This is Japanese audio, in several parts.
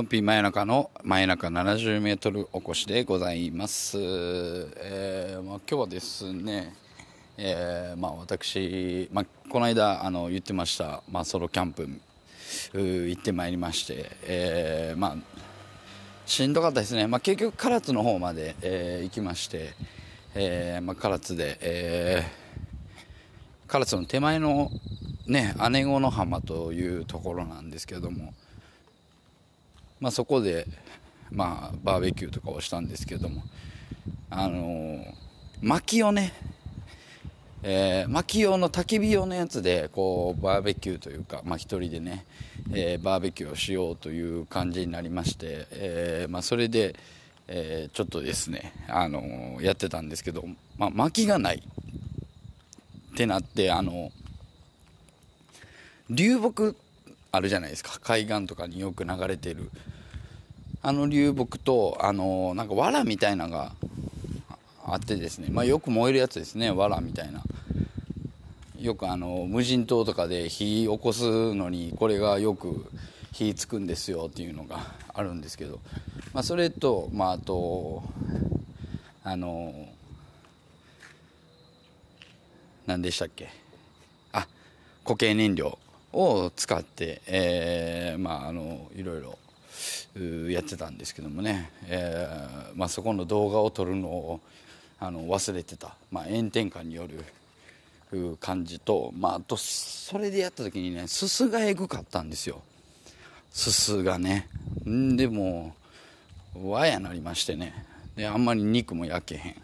ドンピー真夜中の真夜中70メートル起こしでございます。えーまあ、今日はですね、えーまあ、私、まあ、この間あの言ってました、まあ、ソロキャンプう行ってまいりまして、えーまあ、しんどかったですね、まあ、結局唐津の方まで、えー行きまして、えーまあ、唐津で、えー唐津の手前の、ね、姉子の浜というところなんですけれども、まあ、そこで、まあ、バーベキューとかをしたんですけども、あのー薪をね、えー薪用の焚き火用のやつでこうバーベキューというか、まあ、一人でね、えーバーベキューをしようという感じになりまして、えーまあ、それで、えーちょっとですね、あのーやってたんですけど、まあ、薪がないってなってあの流木あるじゃないですか。海岸とかによく流れてる。あの流木とあのなんか藁みたいなのがあってですね、まあ、よく燃えるやつですね。藁みたいな。よくあの無人島とかで火起こすのにこれがよく火つくんですよっていうのが あるんですけど、まあ、それと、まあ、あとあの何でしたっけ？あ固形燃料。を使って、えーまあ、あのいろいろやってたんですけどもね、えーまあ、そこの動画を撮るのをあの忘れてた、まあ、炎天下による感じと、まあ、あとそれでやった時にねすすがえぐかったんですよ。すすがね。んでもわやなりましてね。であんまり肉も焼けへん。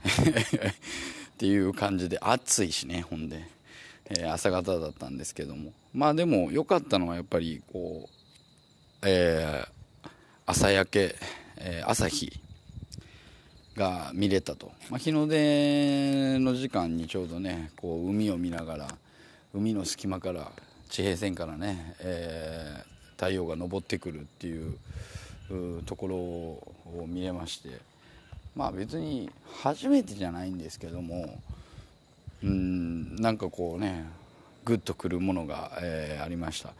っていう感じで暑いしねほんで、えー朝方だったんですけども。まあでも良かったのはやっぱりこう、えー朝焼け、えー朝日が見れたと、まあ、日の出の時間にちょうどねこう海を見ながら海の隙間から地平線からね、えー太陽が昇ってくるっていううところを見れまして。まあ別に初めてじゃないんですけどもうん。なんかこうねグッとくるものが、えーありました。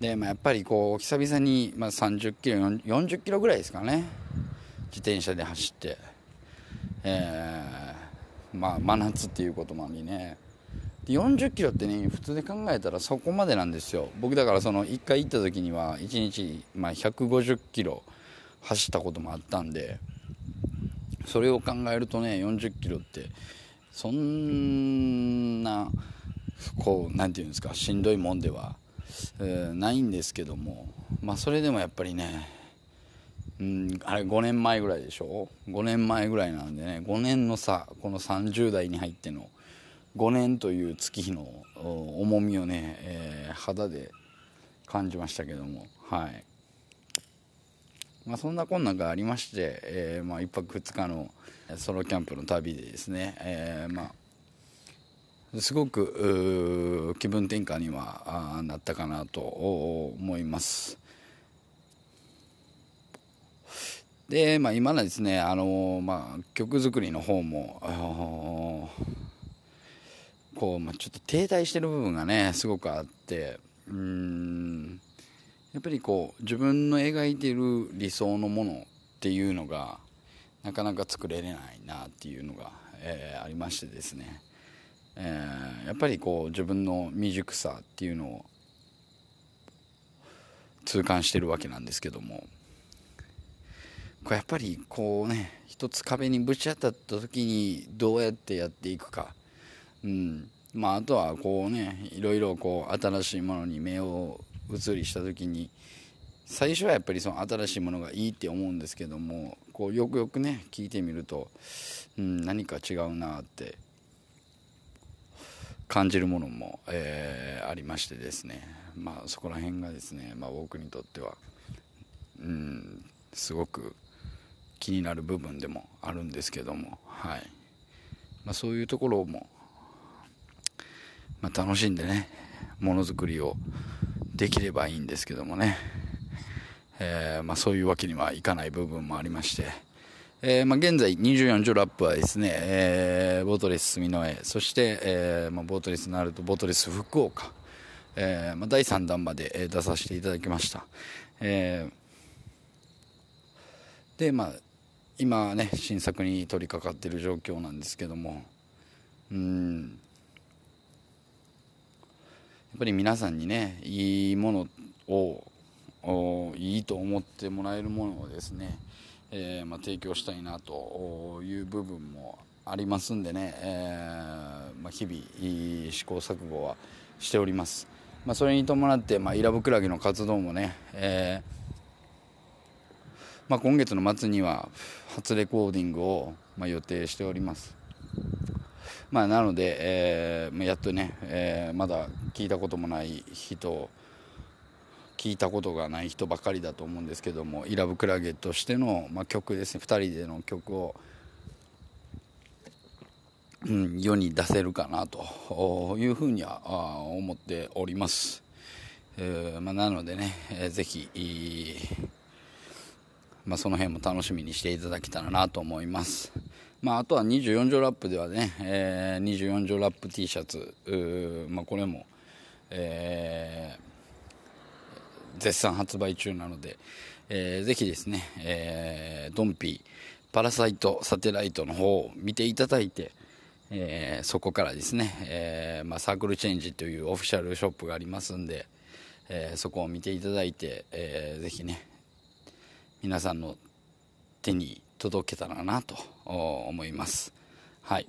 で、まあ、やっぱりこう久々に、まあ、30キロ40キロぐらいですかね。自転車で走って、えーまあ真夏っていうこともありね。で40キロってね普通で考えたらそこまでなんですよ。僕だからその1回行った時には1日、まあ、150キロ走ったこともあったんでそれを考えるとね40キロってそんなこうなんていうんですかしんどいもんでは、ないんですけどもまあそれでもやっぱりねうんあれ5年前ぐらいでしょ？5年前ぐらいなんでね5年の差この30代に入っての5年という月日の重みをね、えー肌で感じましたけどもはい。まあそんなこんなんがありまして、えーまあ、1泊2日のソロキャンプの旅でですね、えーまあすごく気分転換にはなったかなと思います。で、まあ、今のですね、あのまあ、曲作りの方も、あのこう、まあ、ちょっと停滞してる部分がねすごくあってうん。やっぱりこう自分の描いている理想のものっていうのがなかなか作れれないなっていうのが、えーありましてですね、えーやっぱりこう自分の未熟さっていうのを痛感してるわけなんですけども。これやっぱりこうね一つ壁にぶち当たった時にどうやってやっていくか、うん。まあ、あとはこうねいろいろこう新しいものに目を移りした時に最初はやっぱりその新しいものがいいって思うんですけどもこうよくよくね聞いてみると、うん、何か違うなって感じるものも、えーありましてですね。まあそこら辺がですね、まあ、僕にとっては、うんすごく気になる部分でもあるんですけども、はい。まあ、そういうところも、まあ、楽しんでねものづくりをできればいいんですけどもね、えー、まあ、そういうわけにはいかない部分もありまして、えー、まあ、現在24条ラップはですね、えー、ボートレス住之江そして、えまボートレスなるとボートレス福岡、えま第3弾まで出させていただきました、えでまあ今ね新作に取り掛かっている状況なんですけども。うん。っぱり皆さんにねいいものをいいと思ってもらえるものをですね、えー、まあ、提供したいなという部分もありますんでね、えー、まあ、日々試行錯誤はしております、まあ、それに伴って、まあ、イラブクラゲの活動もね、えま今月の末には初レコーディングを、ま予定しております。まあ、なので、えー、やっとね、えー、まだ聞いたこともない人聞いたことがない人ばかりだと思うんですけどもイラブクラゲとしての、まあ、曲ですね。2人での曲を、うん、世に出せるかなというふうには思っております、えーまあ、なのでね、えー、ぜひ、まあ、その辺も楽しみにしていただけたらなと思います。まあ、あとは24畳ラップではね、えー、24畳ラップ T シャツ、まあ、これも、えー、絶賛発売中なので、えー、ぜひですね、えー、ドンピーパラサイトサテライトの方を見ていただいて、えー、そこからですね、えーまあ、サークルチェンジというオフィシャルショップがありますんで、えー、そこを見ていただいて、えー、ぜひね皆さんの手に届けたらなと思います。はい。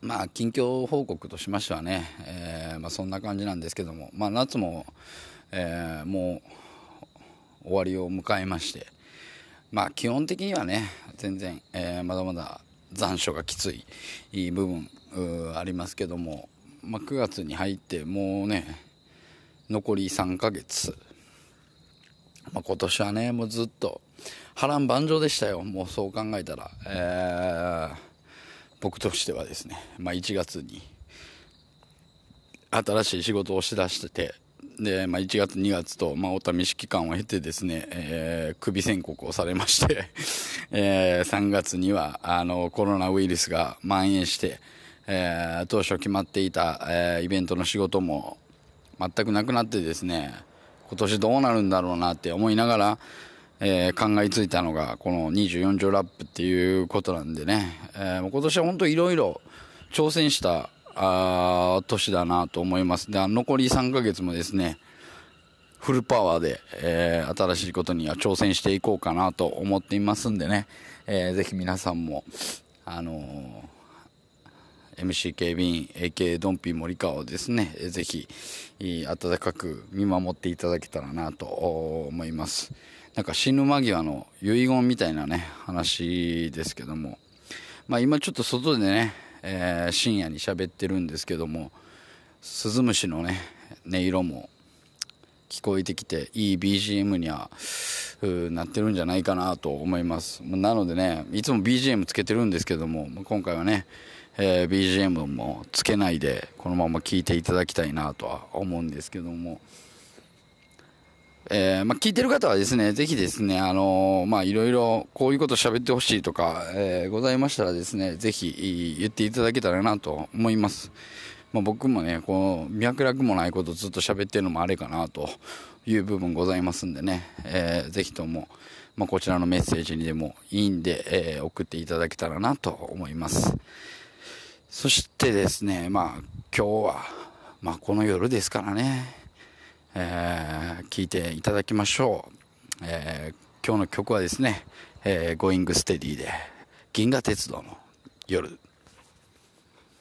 まあ近況報告としましてはね、えー、まあ、そんな感じなんですけども、まあ、夏も、えー、もう終わりを迎えましてまあ基本的にはね全然、えー、まだまだ残暑がきつい部分ありますけども、まあ、9月に入ってもうね残り3ヶ月まあ、今年はねもうずっと波乱万丈でしたよ。もうそう考えたら、えー、僕としてはですね、まあ、1月に新しい仕事をしだしててで、まあ、1月2月と、まあ、お試し期間を経てですね、えー、首宣告をされまして えー、3月にはあのコロナウイルスが蔓延して、えー、当初決まっていた、えー、イベントの仕事も全くなくなってですね今年どうなるんだろうなって思いながら、えー、考えついたのがこの24条ラップっていうことなんでね、えー、今年は本当いろいろ挑戦したあ年だなと思います。で残り3ヶ月もですねフルパワーで、えー、新しいことには挑戦していこうかなと思っていますんでね、えー、ぜひ皆さんもあのー MC 警備員 AK ドンピー森川をですねぜひ温かく見守っていただけたらなと思います。なんか死ぬ間際の遺言みたいなね話ですけども。まあ今ちょっと外でね、えー、深夜に喋ってるんですけどもスズムシのね音色も聞こえてきていい BGM にはなってるんじゃないかなと思います。なのでねいつも BGM つけてるんですけども今回はねえー、BGM もつけないでこのまま聴いていただきたいなとは思うんですけども、えー、まあ、聞いてる方はですね、ぜひですね、あのー、まあ、いろいろこういうこと喋ってほしいとか、えー、ございましたらですね、ぜひ言っていただけたらなと思います。まあ、僕もね、こう、脈絡もないことずっと喋ってるのもあれかなという部分ございますんでね、えー、ぜひとも、まあ、こちらのメッセージにでもいいんで、えー、送っていただけたらなと思います。そしてですね、まあ、今日は、まあ、この夜ですからね、えー、聞いていただきましょう。えー、今日の曲はですね、えー、Going Steady で、銀河鉄道の夜。